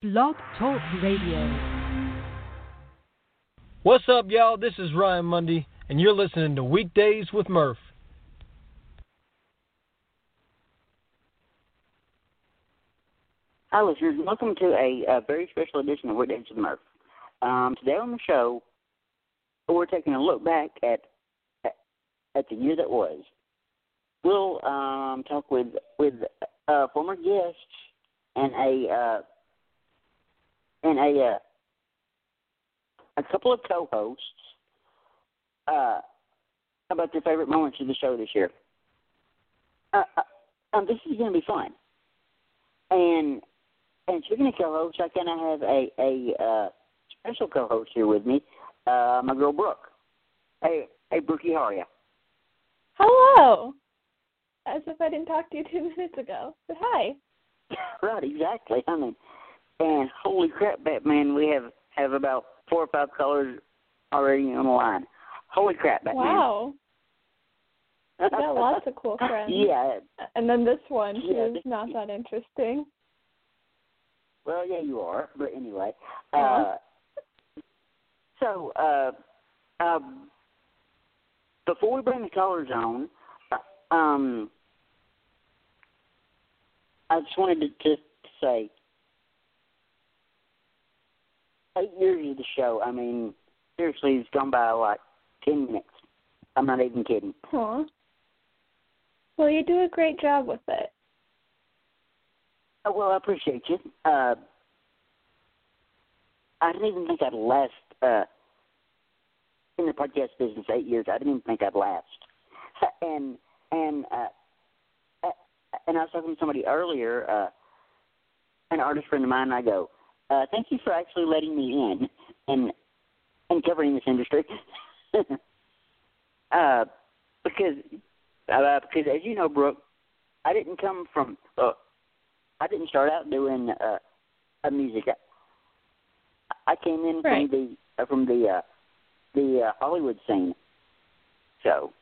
Blog Talk Radio. What's up, y'all? This is Ryan Mundy, and you're listening to Weekdays with Murph. Hi, listeners. Welcome to a, a very special edition of Weekdays with Murph. Um, today on the show, we're taking a look back at at, at the year that was. We'll um, talk with with uh, former guests and a uh, and a uh, a couple of co-hosts uh, about their favorite moments of the show this year. Uh, uh, um, this is going to be fun. And and speaking of co-hosts, I kind of have a a uh, special co-host here with me, uh, my girl Brooke. Hey, hey, Brookie, how are you? Hello. As if I didn't talk to you two minutes ago. But hi. Right, exactly. I mean, and holy crap, Batman, we have have about four or five colors already on the line. Holy crap, Batman. Wow. You got lots of cool friends. yeah. And then this one Yeah, this- not that interesting. Well, yeah, you are. But anyway, uh, so uh, um, before we bring the colors on, uh, um, I just wanted to, to, to say, eight years of the show. I mean, seriously, it's gone by like ten minutes. I'm not even kidding. Aw. Well, you do a great job with it. Oh, well, I appreciate you. Uh, I didn't even think I'd last uh, in the podcast business eight years. I didn't even think I'd last. And and uh, uh, and I was talking to somebody earlier, uh, an artist friend of mine. And I go, uh, "Thank you for actually letting me in and and covering this industry." uh, because uh, because as you know, Brooke, I didn't come from. Uh, I didn't start out doing uh, uh music. I, I came in Right. from the uh, from the uh, the uh, Hollywood scene. So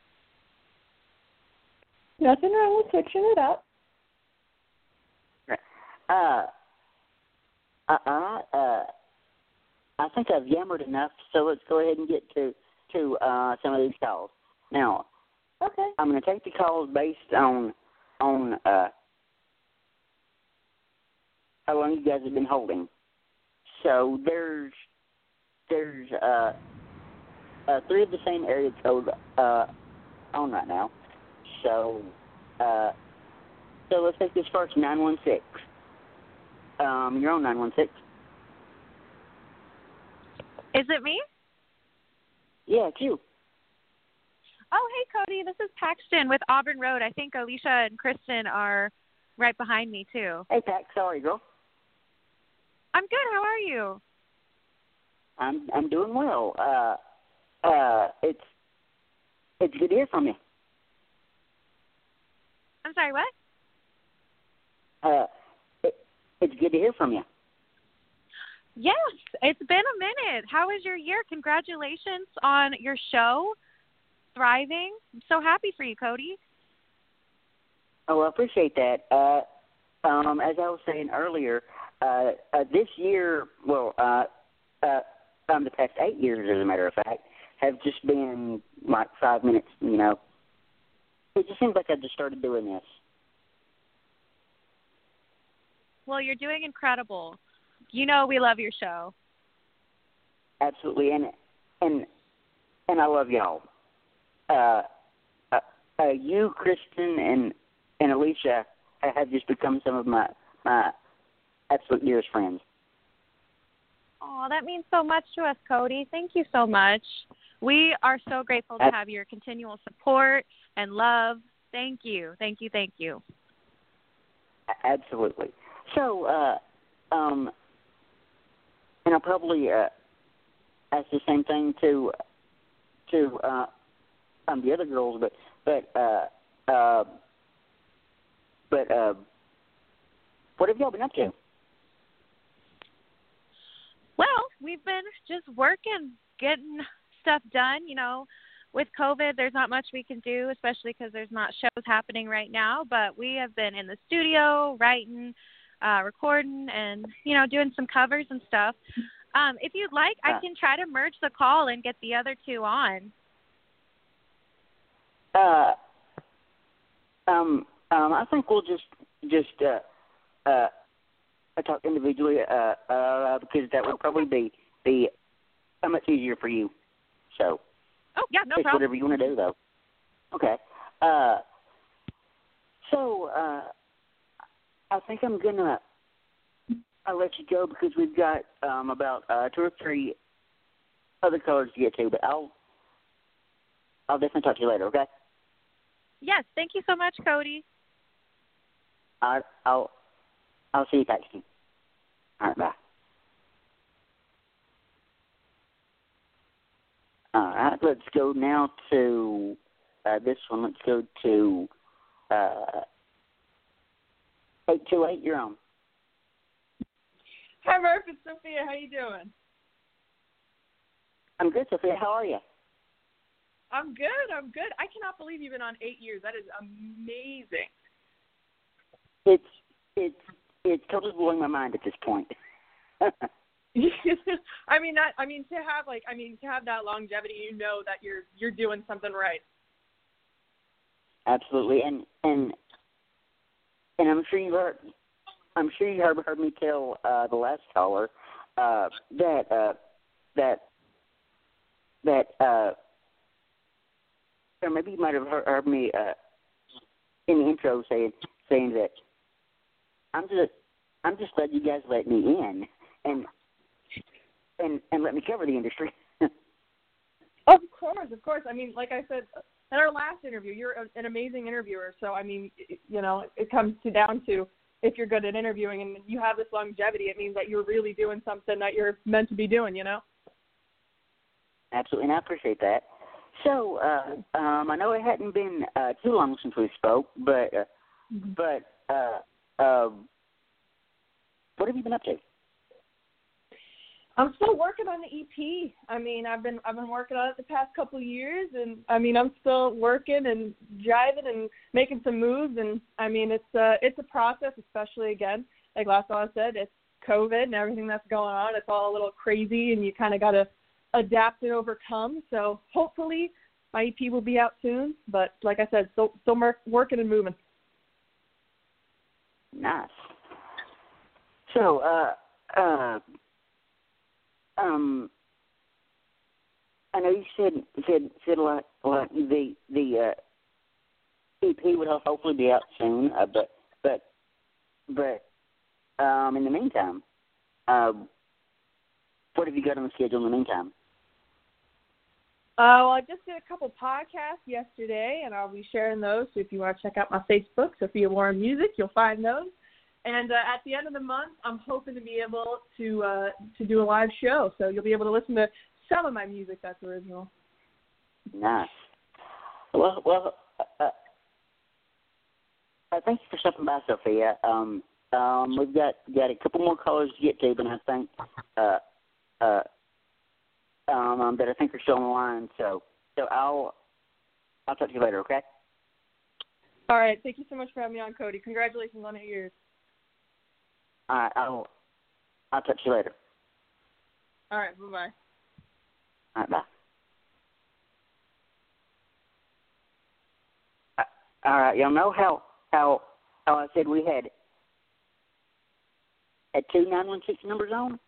Nothing wrong with switching it up. uh uh uh uh I think I've yammered enough, so let's go ahead and get to to uh some of these calls. Now, Okay. I'm going to take the calls based on on uh how long you guys have been holding. So there's there's uh uh three of the same area code uh on right now. So uh so let's take this first nine one six. Um nine one six. Is it me? Yeah, it's you. Oh, hey, Cody. This is Paxton with Auburn Road. I think Alicia and Kristen are right behind me, too. Hey Pat, sorry girl. I'm good. How are you? I'm I'm doing well. Uh uh it's it's good to hear from you. I'm sorry, what? Uh it's good to hear from you. Yes, it's been a minute. How was your year? Congratulations on your show. Thriving. I'm so happy for you, Cody. Oh, I appreciate that. Uh, um, as I was saying earlier, uh, uh, this year, well, uh, uh, um, the past eight years, as a matter of fact, have just been like five minutes. You know, it just seems like I just started doing this. Well, you're doing incredible. You know we love your show. Absolutely, and and and I love y'all. Uh, uh, uh, you, Kristen, and and Alicia have just become some of my my absolute dearest friends. Oh, that means so much to us, Cody. Thank you so much. We are so grateful to have your continual support and love. Thank you. Thank you. Thank you. Absolutely. So, uh, um, and I'll probably uh, ask the same thing to to uh, um, the other girls, but but uh, uh, but uh, what have y'all been up to? Well, we've been just working, getting stuff done. You know, with COVID, there's not much we can do, especially because there's not shows happening right now. But we have been in the studio writing, uh, recording and you know doing some covers and stuff. Um, if you'd like, I can try to merge the call and get the other two on. Uh, um, um, I think we'll just just uh, uh, talk individually uh, uh, because that would probably be be uh, much easier for you. So Oh yeah, no it's problem. whatever you want to do, though. Okay. Uh, so uh, I think I'm gonna I'll let you go because we've got um, about uh, two or three other colors to get to, but I'll I'll definitely talk to you later. Okay. Yes, thank you so much, Cody. I, I'll I'll see you Paxton. All right, bye. All right, let's go now to uh, this one. Let's go to uh, eight two eight. You're on. Hi, Murph. It's Sophia. How you doing? I'm good, Sophia. How are you? I'm good. I'm good. I cannot believe you've been on eight years. That is amazing. It's it's it's totally blowing my mind at this point. I mean that. I mean to have like. I mean to have that longevity. You know that you're you're doing something right. Absolutely, and and and I'm sure you heard. I'm sure you heard, heard me tell uh, the last caller uh, that uh, that that uh, or maybe you might have heard, heard me uh, in the intro saying saying that I'm just I'm just glad you guys let me in and and and let me cover the industry. Of course, of course. I mean, like I said in our last interview, you're an amazing interviewer. So I mean, you know, it comes to down to if you're good at interviewing and you have this longevity, it means that you're really doing something that you're meant to be doing. You know. Absolutely, and I appreciate that. So, uh, um, I know it hadn't been uh, too long since we spoke, but uh, but uh, uh, what have you been up to? I'm still working on the EP. I mean, I've been I've been working on it the past couple of years, and I mean, I'm still working and driving and making some moves. And I mean, it's a it's a process, especially again, like last time I said, it's COVID and everything that's going on. It's all a little crazy, and you kind of got to adapt and overcome. So hopefully, my EP will be out soon. But like I said, still still working and moving. Nice. So, uh, uh, um, I know you said said said like like the the uh, EP would hopefully be out soon, uh, but but but um, in the meantime, uh, what have you got on the schedule in the meantime? Uh, well, I just did a couple podcasts yesterday, and I'll be sharing those. So if you want to check out my Facebook, Sophia Warren Music, you'll find those. And uh, at the end of the month, I'm hoping to be able to uh, to do a live show, so you'll be able to listen to some of my music that's original. Nice. Well, well, uh, uh, thank you for stopping by, Sophia. Um, um, we've got got a couple more callers to get to, but I think uh, uh, um, um, that I think are still on the line. So, so I'll I'll talk to you later. Okay. All right, thank you so much for having me on, Cody. Congratulations on eight years. All right. I'll I'll talk to you later. All right, bye bye. All right. Bye. Uh, All right. Y'all know how how how I said we had had two nine one six numbers on.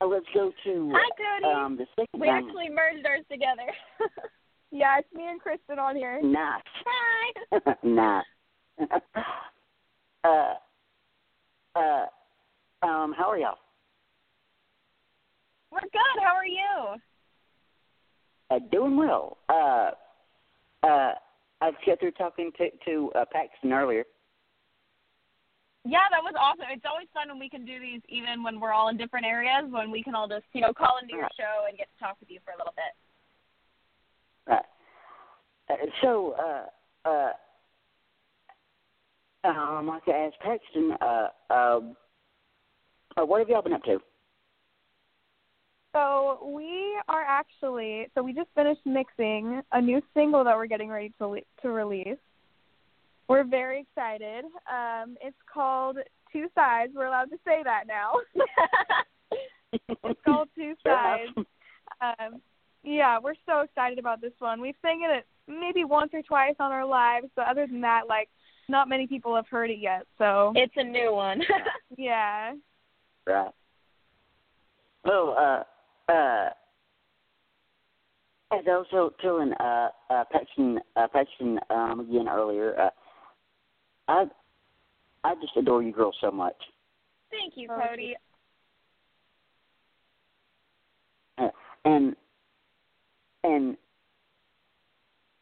Uh, let's go to Hi, Cody. um the second we nine- actually merged ours together. yeah, it's me and Kristen on here. nice. Hi. nice. uh, uh, um, how are y'all? We're good. How are you? Uh, doing well. Uh, uh, I got through talking to to uh, Paxton earlier. Yeah, that was awesome. It's always fun when we can do these, even when we're all in different areas, when we can all just, you know, call into your show and get to talk with you for a little bit. Right. Uh, so, uh, uh, um, like I asked Paxton, uh, uh, uh, what have y'all been up to? So we are actually so we just finished mixing a new single that we're getting ready to le- to release, We're very excited. Um, it's called Two Sides. We're allowed to say that now. it's called Two Sides. Um, yeah, we're so excited about this one. We've sang it maybe once or twice on our lives, but other than that, like not many people have heard it yet. So It's a new one. yeah. Right. Well, uh, uh, as I was telling uh, uh, Paxton, uh, Paxton um, again earlier, uh, I, I just adore you girls so much. Thank you, Cody. Uh, and and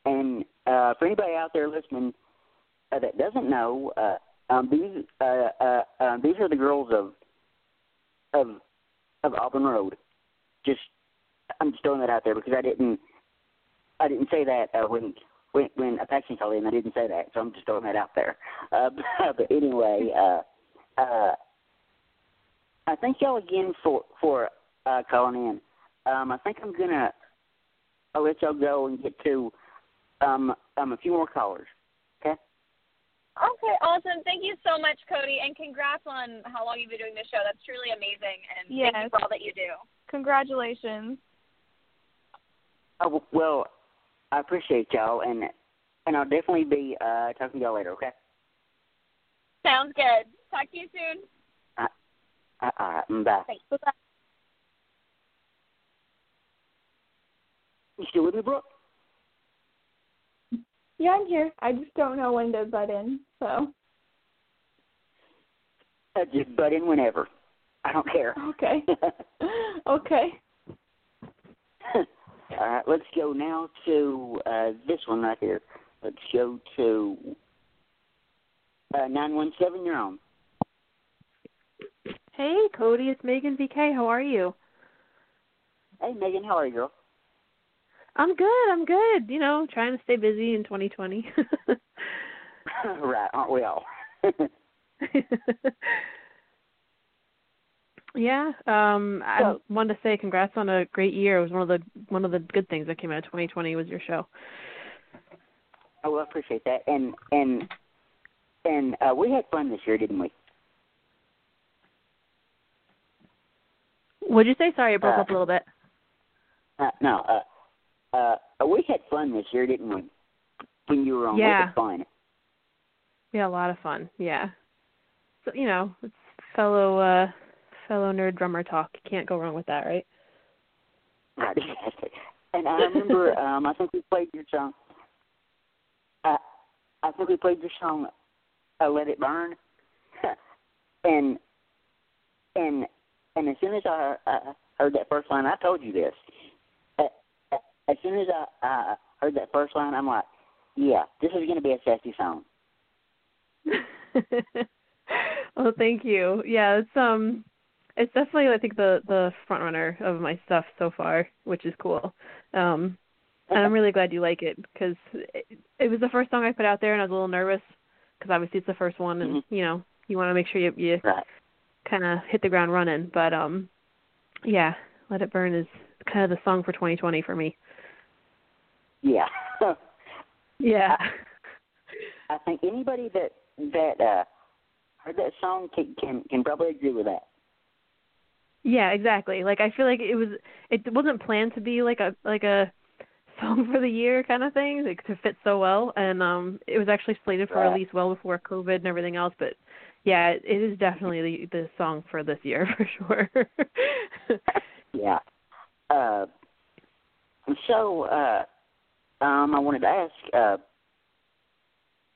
and uh, for anybody out there listening uh, that doesn't know, uh, um, these uh, uh, uh, these are the girls of of of Auburn Road. Just I'm just throwing that out there because I didn't I didn't say that uh, when when when Apache called in. I didn't say that, so I'm just throwing that out there. Uh, but anyway, uh, uh, I thank y'all again for for uh, calling in. Um, I think I'm gonna I'll let y'all go and get to um, um, a few more callers. Okay. Okay, awesome. Thank you so much, Cody, and congrats on how long you've been doing this show. That's truly amazing, and thank you for all that you do. Congratulations. Oh, well, I appreciate y'all, and and I'll definitely be uh, talking to y'all later. Okay. Sounds good. Talk to you soon. Uh, all right. Bye. Thanks. Bye-bye. You still with me, Brooke? Yeah, I'm here. I just don't know when to butt in. So Uh, just butt in whenever. I don't care. okay, okay. All right, let's go now to uh, this one right here. Let's go to uh, 917. You're on. Hey, Cody, it's Megan VK. How are you? Hey, Megan, how are you, girl? I'm good. I'm good. You know, trying to stay busy in 2020. right, aren't we all? yeah. Um, I So- wanted to say congrats on a great year. It was one of the one of the good things that came out of 2020 was your show. I appreciate that. And and and uh, we had fun this year, didn't we? What'd you say? Sorry, it broke Uh, up a little bit. Uh, no, uh, uh, we had fun this year, didn't we? When you were on, we Yeah. had fun. We had a lot of fun. Yeah. So you know, it's fellow uh fellow nerd drummer talk. Can't go wrong with that, right? Right, exactly. And I remember, um, I think we played your song. I, I think we played your song, uh, "Let It Burn," and and and as soon as I uh, heard that first line, I told you this. As soon as I uh, heard that first line, I'm like, "Yeah, this is going to be a sassy song." well, thank you. Yeah, it's um, it's definitely I think the the front runner of my stuff so far, which is cool. Um, and I'm really glad you like it because it, it was the first song I put out there, and I was a little nervous because obviously it's the first one, and Mhm. you know you want to make sure you you Right. kind of hit the ground running. But um, yeah, Let It Burn is kind of the song for 2020 for me. Yeah. Yeah. I think anybody that that uh, heard that song can, can can probably agree with that. Yeah, exactly. Like I feel like it was it wasn't planned to be like a like a song for the year kind of thing, like to fit so well and um it was actually slated for Right. release well before COVID and everything else, but yeah, it is definitely the the song for this year for sure. Yeah. Uh, so, uh, um, I wanted to ask, uh,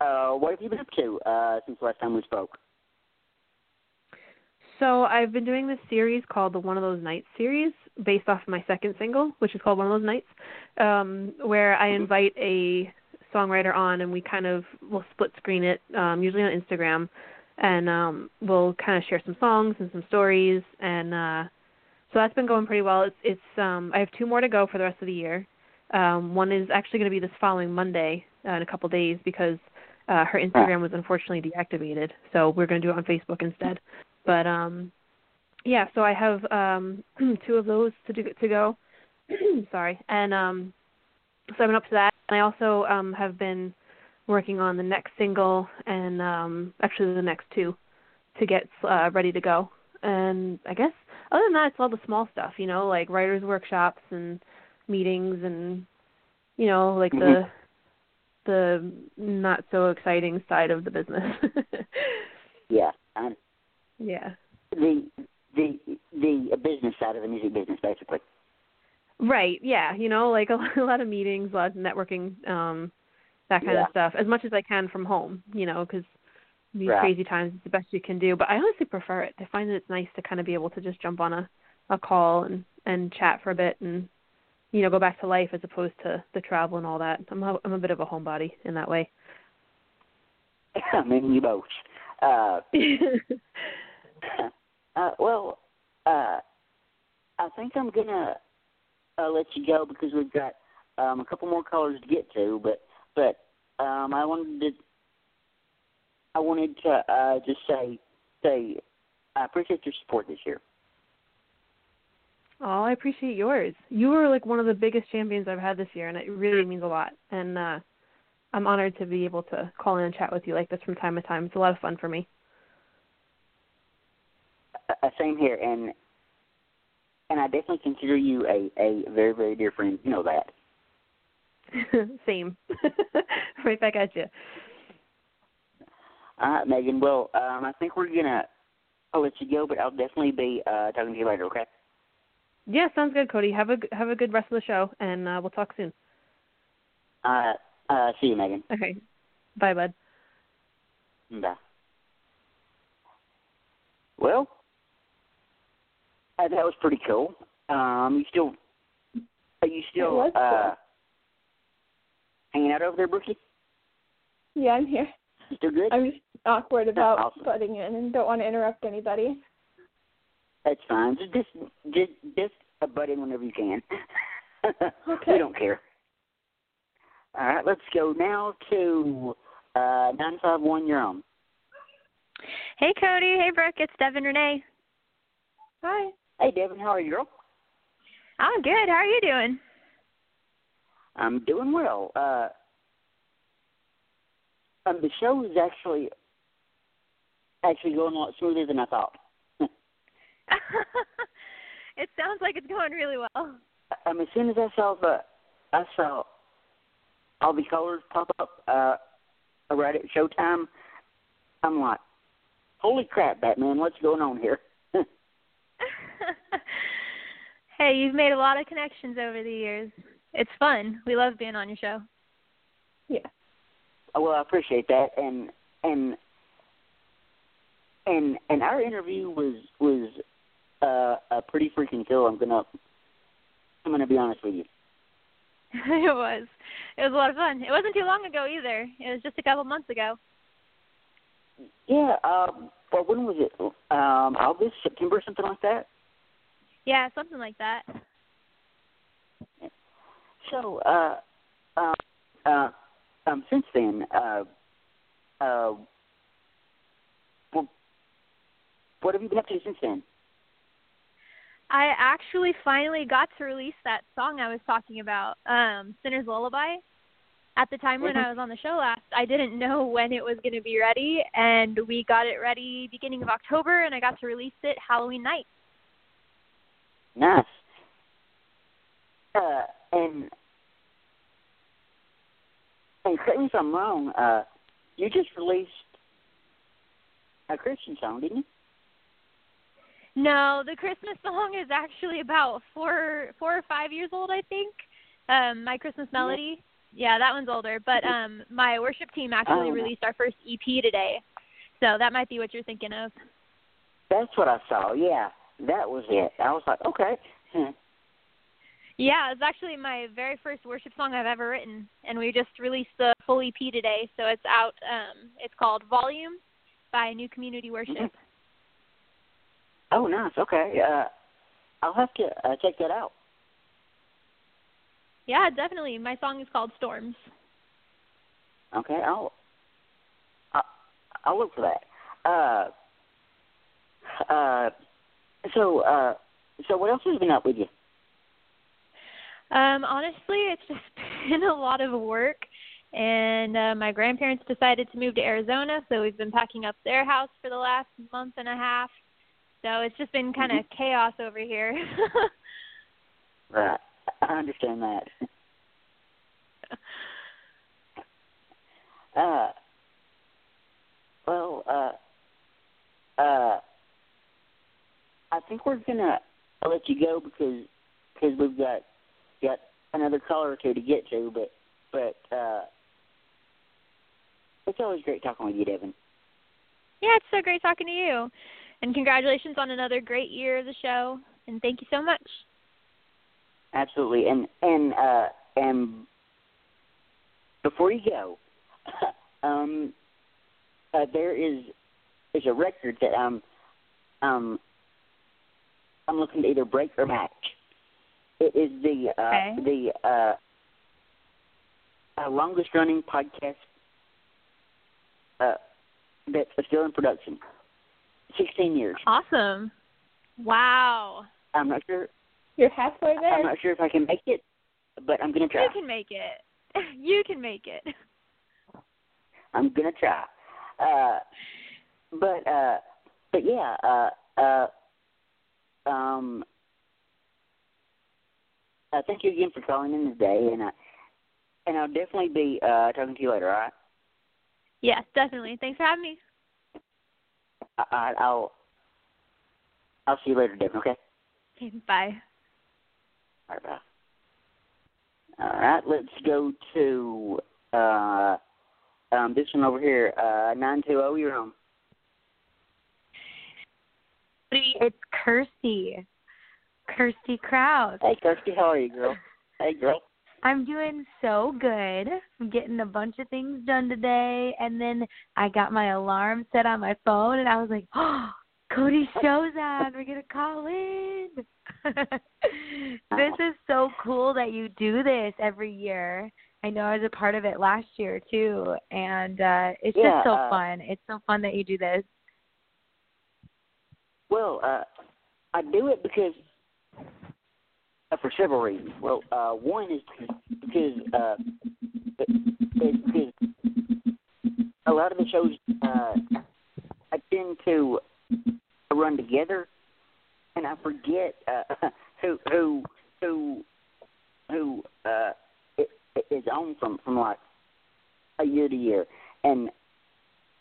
uh, what have you been up to uh, since the last time we spoke? So I've been doing this series called the One of Those Nights series, based off of my second single, which is called One of Those Nights, um, where I invite a songwriter on and we kind of will split screen it, um, usually on Instagram, and um, we'll kind of share some songs and some stories, and uh, so that's been going pretty well. It's it's um, I have two more to go for the rest of the year. Um, one is actually going to be this following Monday uh, in a couple days because uh, her Instagram was unfortunately deactivated, so we're going to do it on Facebook instead. But um yeah, so I have um two of those to do to go. Sorry. And um so I've been up to that. And I also um have been working on the next single and um actually the next two to get uh ready to go. And I guess other than that it's all the small stuff, you know, like writers workshops and meetings and you know, like Mhm. the the not so exciting side of the business. Yeah. I, yeah. the the the business side of the music business, basically. Right. Yeah. You know, like a, a lot of meetings, a lot of networking, um, that kind Yeah. of stuff. As much as I can from home, you know, because these Right. crazy times, it's the best you can do. But I honestly prefer it. I find that it's nice to kind of be able to just jump on a a call and and chat for a bit and you know go back to life as opposed to the travel and all that. I'm a, I'm a bit of a homebody in that way. I mean, you both. Uh, uh, well, uh, I think I'm gonna uh, let you go because we've got um, a couple more callers to get to. But but um, I wanted to I wanted to uh, just say say I appreciate your support this year. Oh, I appreciate yours. You were like one of the biggest champions I've had this year, and it really means a lot. And uh I'm honored to be able to call in and chat with you like this from time to time. It's a lot of fun for me. Uh, same here, and and I definitely consider you a a very very dear friend. You know that. Same. right back at you. All right, Megan. Well, um, I think we're gonna. I'll let you go, but I'll definitely be uh, talking to you later. Okay. Yeah, sounds good, Cody. Have a g- have a good rest of the show, and uh, we'll talk soon. Uh, uh, see you, Megan. Okay. Bye, bud. Bye. Well, uh, that was pretty cool. Um, you still, are you still was cool. uh, hanging out over there, Brookie? Yeah, I'm here. You still good? I'm just awkward about awesome. butting in and don't want to interrupt anybody. That's fine. Just just just, just butt in whenever you can. Okay. we don't care. All right, let's go now to uh, nine five one. You're on. Hey Cody, hey Brooke, it's Devin Renee. Hi. Hey, Devin, how are you, girl? I'm good. How are you doing? I'm doing well. Uh, um, the show is actually actually going a lot smoother than I thought. it sounds like it's going really well. um, as soon as I saw the I saw all the colors pop up uh, right at showtime, I'm like, "Holy crap, Batman! What's going on here?" hey, you've made a lot of connections over the years. It's fun. We love being on your show. Yeah. Oh, well, I appreciate that, and and and and our interview was was uh, a pretty freaking cool. I'm gonna I'm gonna be honest with you. it was. It was a lot of fun. It wasn't too long ago either. It was just a couple months ago. Yeah. Um. Well, when was it? Um. August, September, something like that. Yeah, something like that. So, uh, uh, uh, um, since then, uh, uh, well, what have you been up to since then? I actually finally got to release that song I was talking about, um, Sinner's Lullaby. At the time when Mhm. I was on the show last, I didn't know when it was going to be ready, and we got it ready beginning of October, and I got to release it Halloween night. Nice. Uh, and and correct me if I'm wrong. Uh, you just released a Christian song, didn't you? No, the Christmas song is actually about four four or five years old, I think. Um, my Christmas melody. Yeah, that one's older. But um my worship team actually Oh. released our first EP today. So that might be what you're thinking of. That's what I saw. Yeah, that was it. I was like, okay. Hmm. Yeah, it's actually my very first worship song I've ever written, and we just released the full EP today, so it's out. Um, it's called Volume by New Community Worship. Oh, nice. Okay. Uh, I'll have to uh, check that out. Yeah, definitely. My song is called Storms. Okay, I'll I'll, I'll look for that. Uh, uh, so uh, so what else has been up with you? Um, honestly, it's just been a lot of work and uh, my grandparents decided to move to Arizona, so we've been packing up their house for the last month and a half. So it's just been kind of Mm-hmm. chaos over here. Right. I understand that. Uh, well, uh, uh, I think we're gonna let you go because because we've got got another caller or two to get to, but but uh, it's always great talking with you, Devin. yeah, it's so great talking to you, and congratulations on another great year of the show, and thank you so much. Absolutely, and and uh, and before you go, um, uh, there is is a record that I'm um I'm looking to either break or match. It is the uh, Okay. the uh, uh, longest running podcast uh, that's still in production. Sixteen years. Awesome! Wow, I'm not sure. You're halfway there. I'm not sure if I can make it, but I'm gonna try. you can make it. You can make it. I'm gonna try. Uh, but uh, but yeah. Uh, uh, um, uh, thank you again for calling in today, and uh, and I'll definitely be uh talking to you later. All right. Yes, definitely. Thanks for having me. I, I, I'll I'll see you later, Devin. Okay. Okay, bye. All right. Bye. All right. Let's go to uh um this one over here. Uh, nine two zero. You're on. It's Kirsty. Kirsty Kraus. Hey, Kirsty. How are you, girl? Hey, girl. I'm doing so good. I'm getting a bunch of things done today, and then I got my alarm set on my phone, and I was like, "Oh, Cody's show's on. We're gonna call in." this is so cool that you do this every year. I know I was a part of it last year too, and uh it's Yeah, just so uh, fun. It's so fun that you do this. Well, uh, I do it because for several reasons. Well, uh, one is because uh, because a lot of the shows uh, I tend to run together, and I forget uh, who who who who uh, is on from from like a year to year, and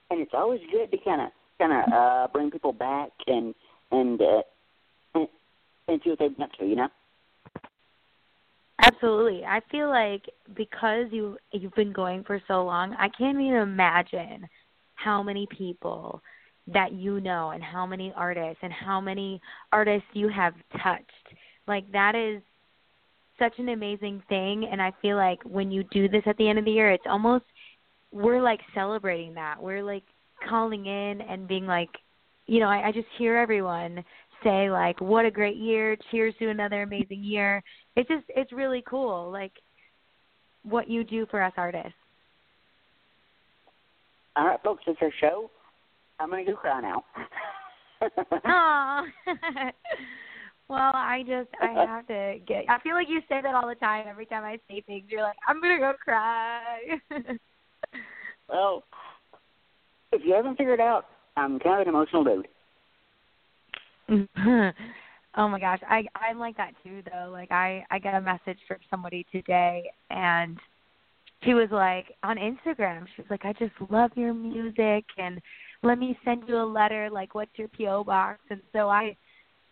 and it's always good to kind of kind of uh, bring people back and and uh, and, and see what they've been up to, you know. Absolutely. I feel like because you you've been going for so long, I can't even imagine how many people that you know and how many artists and how many artists you have touched. Like that is such an amazing thing and I feel like when you do this at the end of the year, it's almost we're like celebrating that. We're like calling in and being like, you know, I, I just hear everyone say like, "What a great year! Cheers to another amazing year!" It's just, it's really cool, like what you do for us artists. All right, folks, it's our show. I'm gonna go cry now. Aw. well, I just, I have to get. I feel like you say that all the time. Every time I say things, you're like, "I'm gonna go cry." well, if you haven't figured out, I'm kind of an emotional dude. oh my gosh, I I'm like that too though. Like I I got a message from somebody today and she was like on Instagram, she was like, I just love your music and let me send you a letter like what's your PO box and so I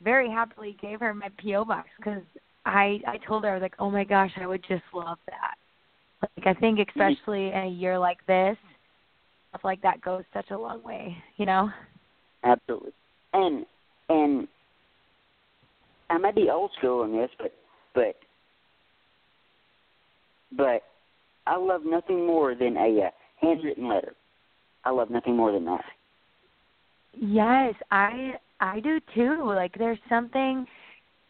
very happily gave her my PO box cuz I I told her I was like, "Oh my gosh, I would just love that." Like I think mm-hmm. especially in a year like this, stuff like that goes such a long way, you know? Absolutely. And and I might be old school in this, but but but I love nothing more than a uh, handwritten letter. I love nothing more than that. Yes, I I do too. Like there's something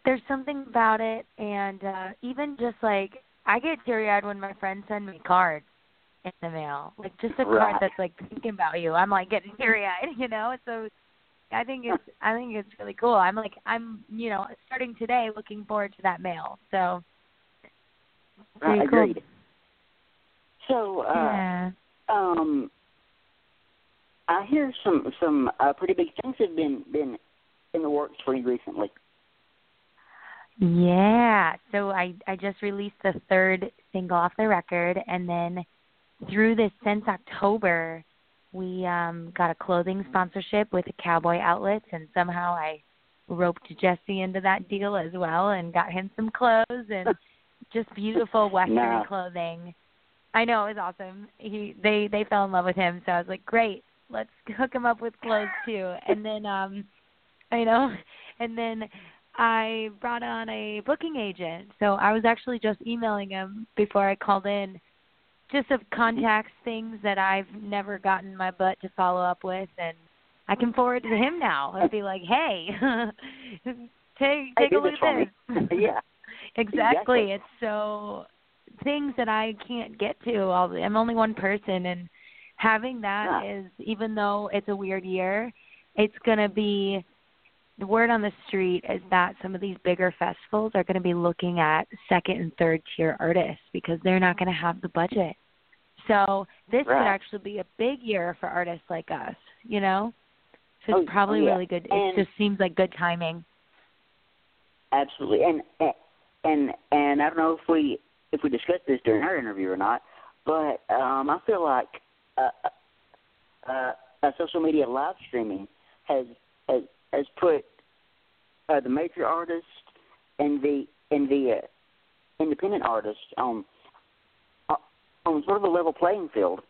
there's something about it and uh even just like I get teary eyed when my friends send me cards in the mail. Like just a Right. card that's like thinking about you. I'm like getting teary eyed, you know? So I think it's I think it's really cool. I'm like I'm you know, starting today looking forward to that mail. So cool. agreed. So, uh, yeah. um, I hear some some uh, pretty big things have been been in the works for you recently. Yeah. So I I just released the third single off the record and then through this since October we um got a clothing sponsorship with a cowboy outlets and somehow I roped Jesse into that deal as well and got him some clothes and just beautiful western clothing. I know it was awesome. He they they fell in love with him, so I was like, "Great. Let's hook him up with clothes too." And then um I know and then I brought on a booking agent. So I was actually just emailing him before I called in just of contacts, things that I've never gotten my butt to follow up with and I can forward to him now and be like, Hey take take a look at this. yeah. exactly. Exactly. It's so things that I can't get to. All I'm only one person, and having that Yeah. is even though it's a weird year, it's gonna be the word on the street is that some of these bigger festivals are going to be looking at second and third tier artists because they're not going to have the budget. So this could actually be a big year for artists like us, you know. So Oh, it's probably yeah. really good. And- it just seems like good timing. Absolutely, and and and I don't know if we if we discussed this during our interview or not, but um, I feel like uh, uh, uh, social media live streaming has has has put uh, the major artists and the and the uh, independent artists on uh, on sort of a level playing field.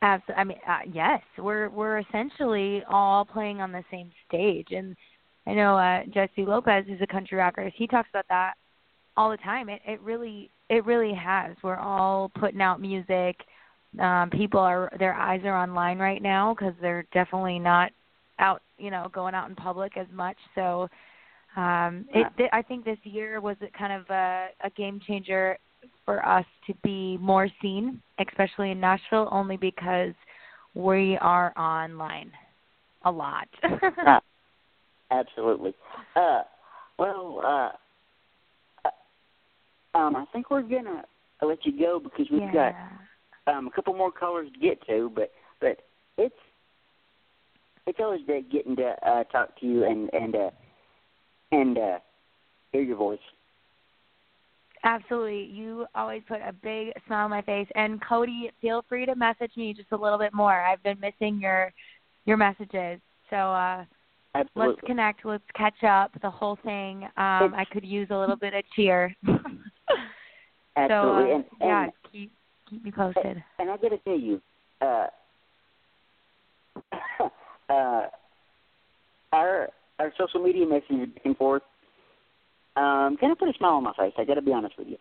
Absolutely. I mean, uh, yes, we're we're essentially all playing on the same stage, and I know uh, Jesse Lopez, who's a country rocker, he talks about that all the time. It it really it really has. We're all putting out music. Um, people are their eyes are online right now because they're definitely not out, you know, going out in public as much. So, um, it th- I think this year was kind of a, a game changer for us to be more seen, especially in Nashville, only because we are online a lot. Ah, absolutely. Uh, well, uh, uh, um, I think we're gonna let you go because we've yeah. got um, a couple more callers to get to, but but it's it's always great getting to uh, talk to you and and uh, and uh, hear your voice. Absolutely. You always put a big smile on my face. And Cody, feel free to message me just a little bit more. I've been missing your your messages. So uh Absolutely. let's connect, let's catch up, the whole thing. Um I could use a little bit of cheer. Absolutely. So uh, and, yeah, keep keep me posted. and I got to tell you, uh, uh, our our social media messages back and forth um, kind of put a smile on my face. I got to be honest with you.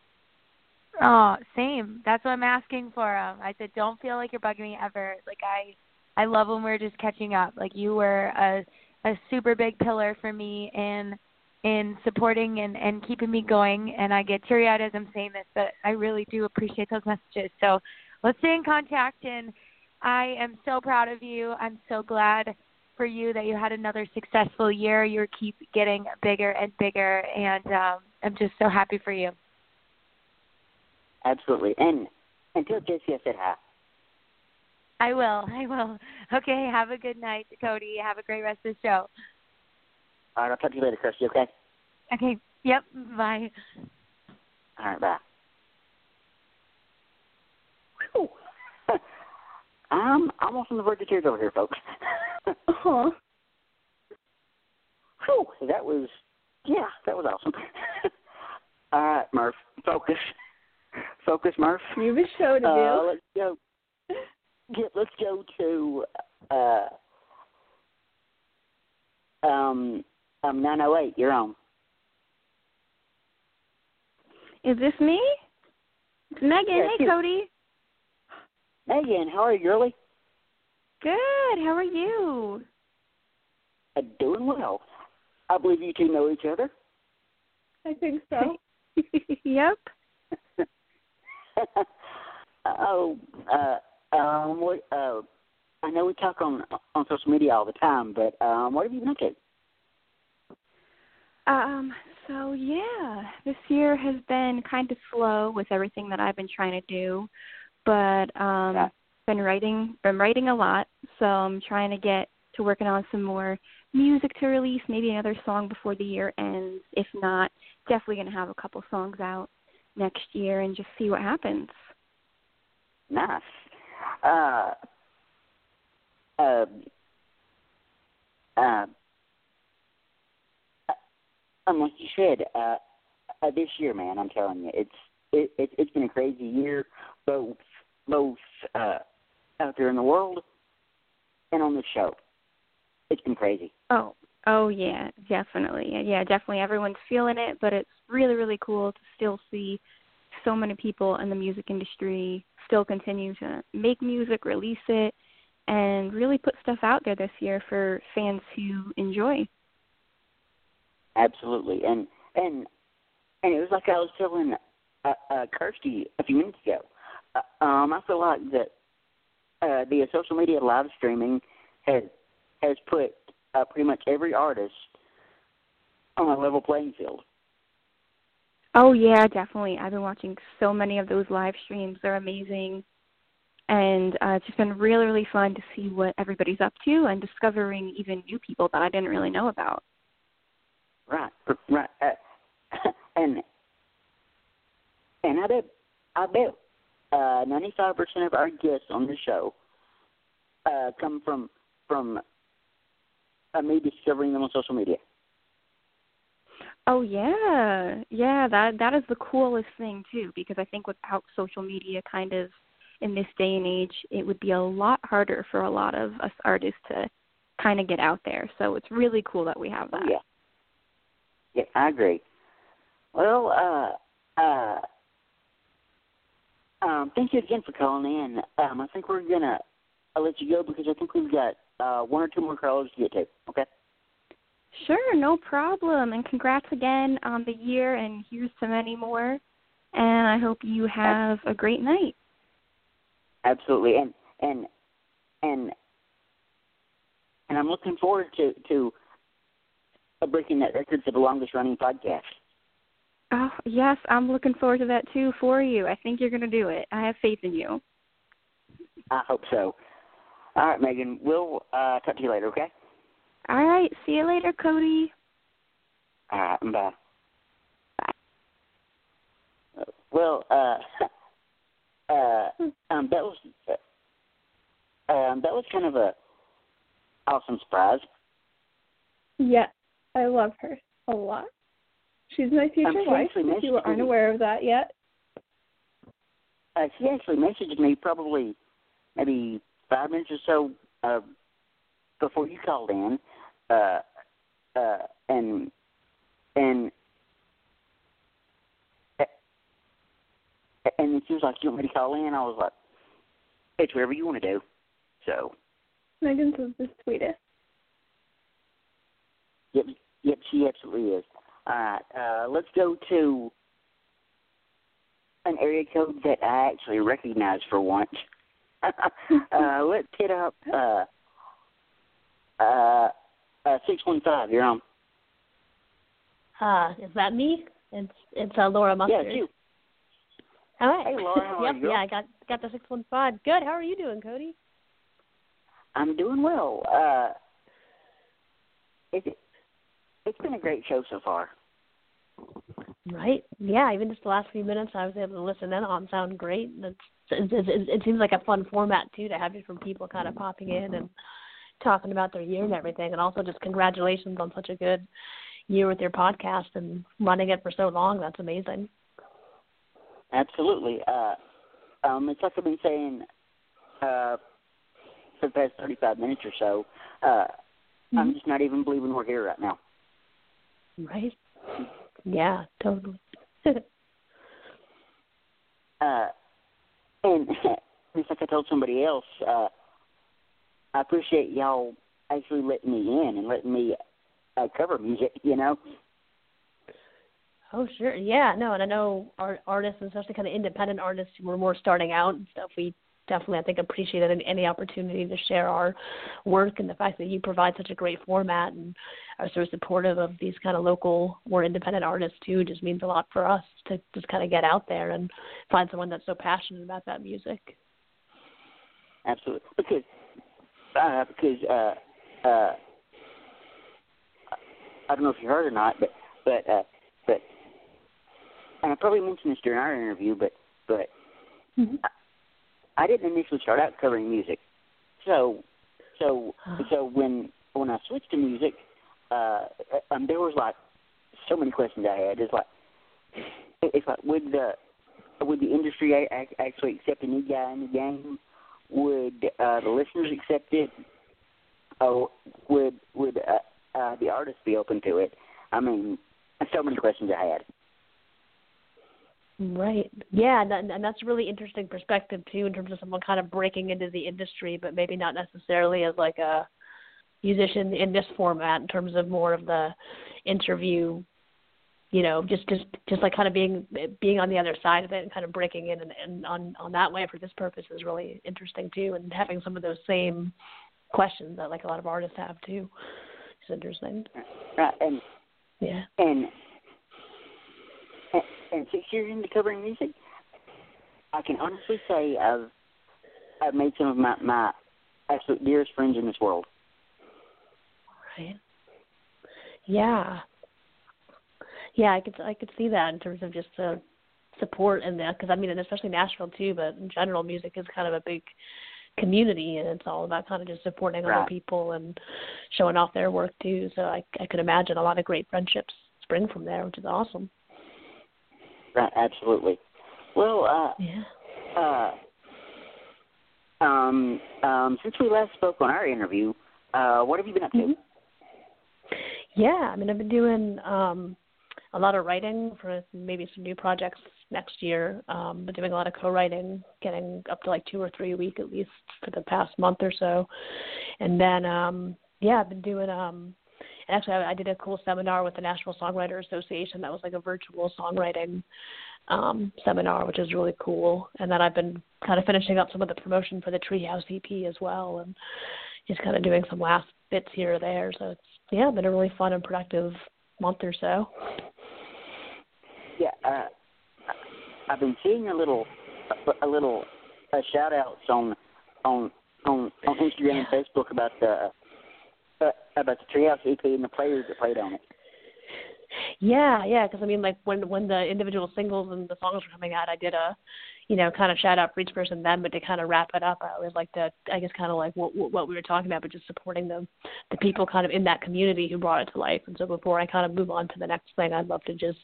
Oh, same. That's what I'm asking for. Um, I said, don't feel like you're bugging me ever. Like I, I love when we're just catching up. Like you were a a super big pillar for me in in supporting and and keeping me going. And I get teary eyed as I'm saying this, but I really do appreciate those messages. So let's stay in contact. And I am so proud of you. I'm so glad for you that you had another successful year. You keep getting bigger and bigger, and um, I'm just so happy for you. Absolutely. And and tell Jesse I said hi. I will. I will. Okay. Have a good night, Cody. Have a great rest of the show. All right, I'll talk to you later, Kirsty. Okay. Okay. Yep. Bye. All right. Bye. Whew. I'm almost on the verge of tears over here, folks. Uh-huh. Whew, that was, yeah, that was awesome. All right, Murph, focus, focus, Murph. You have a show to Uh, do. let's go. Yeah, let's go to uh, um, um, 908. You're on. Is this me? It's Megan. Hey. Cody. Megan, how are you, girlie? Good. How are you? Uh, doing well. I believe you two know each other. I think so. yep. oh, uh, um, what, uh, I know we talk on on social media all the time, but um, what have you been up to? Um, so yeah, this year has been kind of slow with everything that I've been trying to do. But um been writing been writing a lot, so I'm trying to get to working on some more music to release, maybe another song before the year ends. If not, definitely going to have a couple songs out next year and just see what happens. Nice. Uh, uh, uh, um, like you said, uh, uh, this year, man, I'm telling you, it's it, it it's been a crazy year, both both uh, out there in the world and on the show. It's been crazy. Oh, oh yeah, definitely. Yeah, definitely. Everyone's feeling it, but it's really, really cool to still see so many people in the music industry still continue to make music, release it, and really put stuff out there this year for fans to enjoy. Absolutely, and and and it was like I was telling uh, uh, Kirsty a few minutes ago. Uh, um, I feel like that uh, the social media live streaming has has put uh, pretty much every artist on a level playing field. Oh yeah, definitely. I've been watching so many of those live streams. They're amazing. And uh, it's just been really, really fun to see what everybody's up to and discovering even new people that I didn't really know about. Right, right, uh, and and I bet I bet uh, ninety-five percent of our guests on the show uh, come from from uh, me discovering them on social media. Oh yeah, yeah. That that is the coolest thing too, because I think without social media, kind of in this day and age, it would be a lot harder for a lot of us artists to kind of get out there. So it's really cool that we have that. Yeah. Yeah, I agree. Well, uh, uh, um, thank you again for calling in. Um, I think we're gonna I'll let you go because I think we've got uh, one or two more callers to get to. Okay. Sure, no problem. And congrats again on the year, and here's to many more. And I hope you have a great night. Absolutely, and and and and I'm looking forward to to breaking that record for the longest running podcast. Oh yes, I'm looking forward to that too for you. I think you're going to do it. I have faith in you. I hope so. All right, Megan. We'll uh, talk to you later. Okay. All right. See you later, Cody. All right. Bye. Bye. Well, uh, uh, um, that was uh, um, that was kind of a awesome surprise. Yeah, I love her a lot. She's my future um, wife. If you aren't aware of that yet. Uh, she actually messaged me probably maybe five minutes or so uh, before you called in, uh, uh, and and and she was like, "You want me to call in?" I was like, "It's whatever you want to do." So. Megan's is the sweetest. Yep, yep, she absolutely is. All right, uh, let's go to an area code that I actually recognize for once. uh, let's hit up uh, uh, uh, six one five. You're on. Uh, is that me? It's it's uh, Laura Mustard. Yeah, you. All right. Hey, Laura. How yep. are you? Yeah, I got got the six one five. Good. How are you doing, Cody? I'm doing well. Uh, it, it's been a great show so far. Right. Yeah. Even just the last few minutes, I was able to listen in on. Sound great. It's, it, it, it seems like a fun format too to have different people kind of popping in and talking about their year and everything. And also, just congratulations on such a good year with your podcast and running it for so long. That's amazing. Absolutely. Uh, um, it's like I've been saying uh, for the past 35 minutes or so. Uh, mm-hmm. I'm just not even believing we're here right now. Right. Yeah, totally. uh, and it's like I told somebody else. Uh, I appreciate y'all actually letting me in and letting me uh, cover music. You know. Oh sure, yeah, no, and I know art, artists, especially kind of independent artists who are more starting out and stuff. We definitely, I think, appreciate any, any opportunity to share our work and the fact that you provide such a great format and are so supportive of these kind of local, more independent artists too. Just means a lot for us to just kind of get out there and find someone that's so passionate about that music. absolutely. Because uh, because uh, uh, I don't know if you heard or not, but but uh, but and I probably mentioned this during our interview, but but mm-hmm. I, didn't initially start out covering music, so so so when when I switched to music, uh, um, there was like so many questions I had. It's like it's like would the would the industry actually accept a new guy in the game? Would uh, the listeners accept it? Oh, would would uh, uh, the artists be open to it? I mean, so many questions I had. Right. Yeah, and, that, and that's a really interesting perspective too, in terms of someone kind of breaking into the industry, but maybe not necessarily as like a musician in this format, in terms of more of the interview. You know, just just just like kind of being being on the other side of it and kind of breaking in and, and on on that way for this purpose is really interesting too, and having some of those same questions that like a lot of artists have too. It's interesting. Right, and yeah, and and, and six years into covering music, I can honestly say I've I've made some of my my absolute dearest friends in this world. Right. Yeah. Yeah, I could I could see that in terms of just the support and that because I mean, and especially Nashville too, but in general, music is kind of a big community and it's all about kind of just supporting Right. other people and showing off their work too. So I I could imagine a lot of great friendships spring from there, which is awesome. Right, absolutely. Well, uh, yeah. uh, um, um, since we last spoke on our interview, uh, what have you been up to? Mm-hmm. Yeah, I mean, I've been doing um, a lot of writing for maybe some new projects next year. Um, but doing a lot of co-writing, getting up to like two or three a week at least for the past month or so. And then, um, yeah, I've been doing. Um, and actually, I, I did a cool seminar with the Nashville Songwriter Association. That was like a virtual songwriting um, seminar, which is really cool. And then I've been kind of finishing up some of the promotion for the Treehouse EP as well, and just kind of doing some last bits here or there. So it's yeah, been a really fun and productive month or so. Yeah, uh, I've been seeing a little, a, a little, uh, shout outs on, on, on, on Instagram and Facebook about the, uh, about the Treehouse EP and the players that played on it. Yeah, yeah, because I mean, like when when the individual singles and the songs were coming out, I did a, you know, kind of shout out for each person then, but to kind of wrap it up, I always like to, I guess, kind of like what what we were talking about, but just supporting the the people kind of in that community who brought it to life. And so before I kind of move on to the next thing, I'd love to just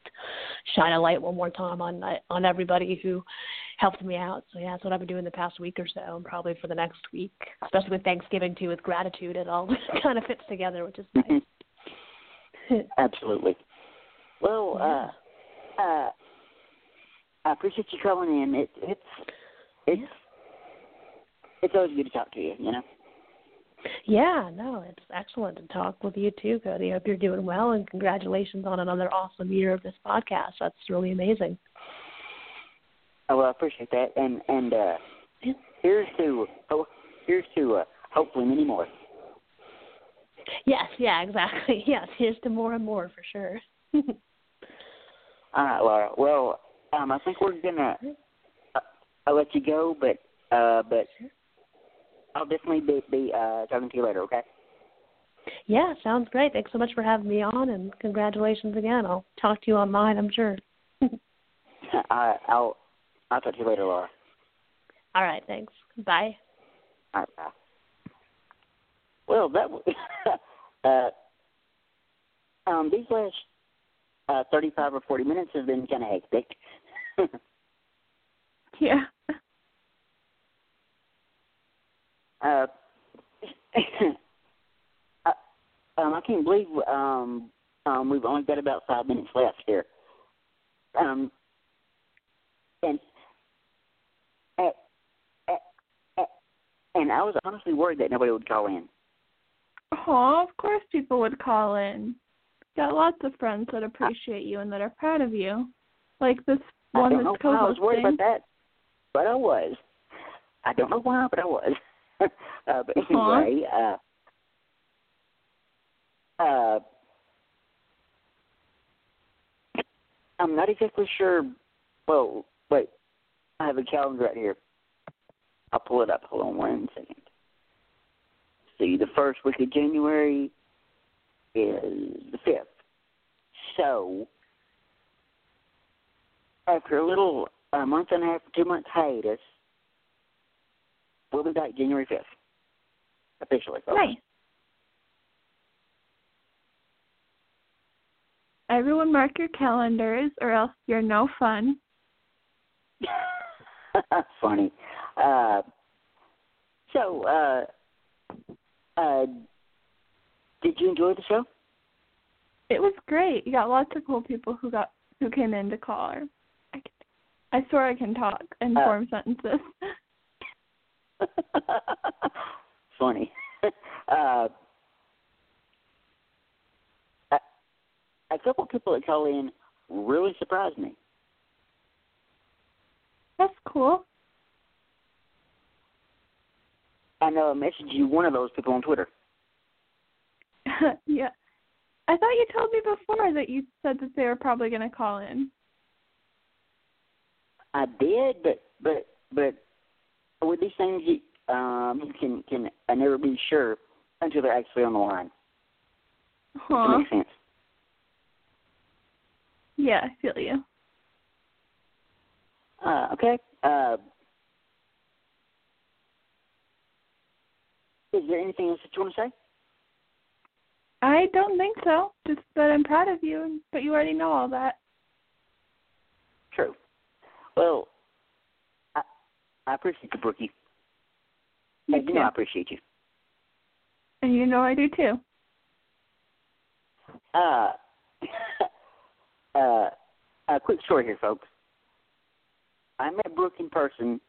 shine a light one more time on uh, on everybody who helped me out. So yeah, that's what I've been doing the past week or so, and probably for the next week, especially with Thanksgiving too, with gratitude, it all kind of fits together, which is nice. Absolutely. Well, uh, uh, I appreciate you calling in. It, it's it's it's always good to talk to you. You know. Yeah, no, it's excellent to talk with you too, Cody. I hope you're doing well, and congratulations on another awesome year of this podcast. That's really amazing. Oh, well, I appreciate that, and and uh, here's to oh, here's to uh, hopefully many more. Yes, yeah, exactly. Yes, here's to more and more for sure. All right, Laura. Well, um, I think we're gonna. Uh, I'll let you go, but uh, but I'll definitely be, be uh, talking to you later. Okay. Yeah, sounds great. Thanks so much for having me on, and congratulations again. I'll talk to you online, I'm sure. I, I'll I'll talk to you later, Laura. All right, thanks. Bye. All right, bye. Well, that uh, um, these last uh, 35 or 40 minutes has been kind of hectic. Yeah. uh, uh, um, I can't believe um, um, we've only got about five minutes left here. Um, and uh, uh, uh, and I was honestly worried that nobody would call in. Oh, of course people would call in. Got lots of friends that appreciate you and that are proud of you. Like this I one that's why I was worried co-hosting. about that, but I was. I don't know why, but I was. uh, but Uh-huh. anyway, uh, uh, I'm not exactly sure. Well, wait, I have a calendar right here. I'll pull it up. Hold on one second. See, the first week of January is the fifth. So after a little a month and a half, two month hiatus, we'll be back January fifth. Officially. folks. Nice. Everyone mark your calendars or else you're no fun. Funny. Uh, so, uh, uh, did you enjoy the show? It was great. You got lots of cool people who got who came in to call her. I, can, I swear I can talk and Uh. form sentences. Funny. uh, a, a couple people that call in really surprised me. That's cool. I know I messaged you one of those people on Twitter. yeah. I thought you told me before that you said that they were probably going to call in. I did, but but but with these things, you, um, can can I never be sure until they're actually on the line. That Huh. makes sense. Yeah, I feel you. Uh, okay. Uh, is there anything else that you want to say? I don't think so. Just that I'm proud of you, but you already know all that. True. Well, I I appreciate you, Brookie. You you know. I appreciate you. And you know I do too. Uh, uh, a quick story here, folks. I met Brooke in person.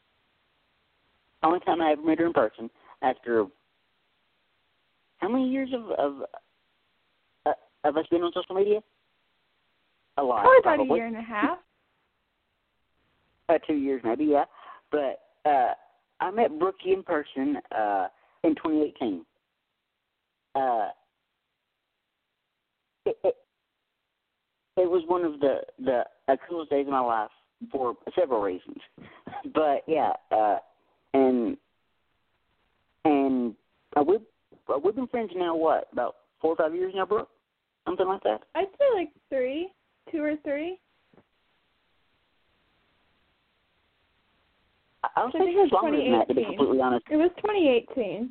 Only time I ever met her in person after how many years of of of us being on social media? A lot, Probably about probably. a year and a half. uh, two years maybe, yeah. But uh I met Brookie in person uh in 2018. Uh, it, it, it was one of the the uh, coolest days of my life for several reasons. But yeah, uh, and and uh, we uh, we've been friends now. What about four or five years now, Brooke? Something like that. I'd say like three, two or three. I, was I think it was longer than that, to be 2018. completely honest. It was 2018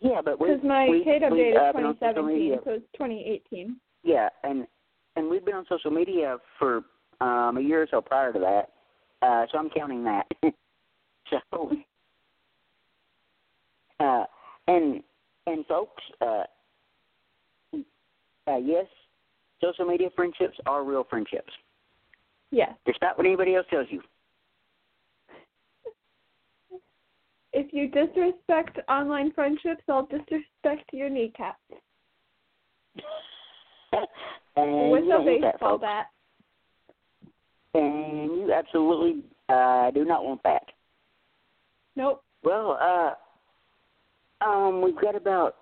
Yeah, but we because my we, KW date is uh, been on social 2017, media so it's 2018. Yeah, and and we've been on social media for um a year or so prior to that. Uh so I'm counting that. so uh and and folks, uh uh yes, social media friendships are real friendships. Yeah. Despite what anybody else tells you. If you disrespect online friendships, I'll disrespect your kneecaps and with a that, baseball folks. bat. And you absolutely uh do not want that. Nope. Well, uh, um, we've got about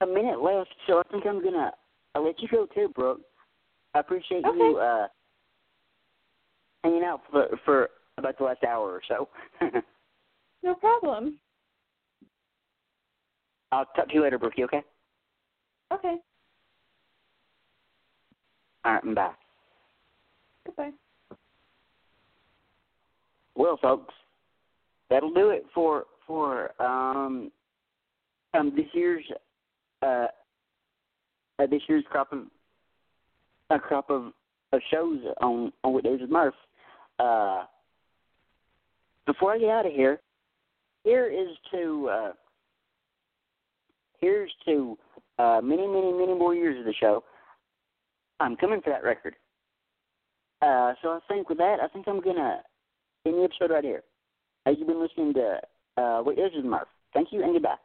a minute left, so I think I'm gonna I'll let you go too, Brooke. I appreciate you uh hanging out for for about the last hour or so. No problem. I'll talk to you later, Brookie. Okay. Okay. All right. And bye. Goodbye. Well, folks, that'll do it for for um um this year's uh, uh this year's crop of a crop of, of shows on on with Murph. Uh, before I get out of here, here is to uh, here's to uh, many, many, many more years of the show. I'm coming for that record. Uh, so I think with that, I think I'm gonna end the episode right here. As you've been listening to uh, Weekdays with Murph. Thank you and goodbye.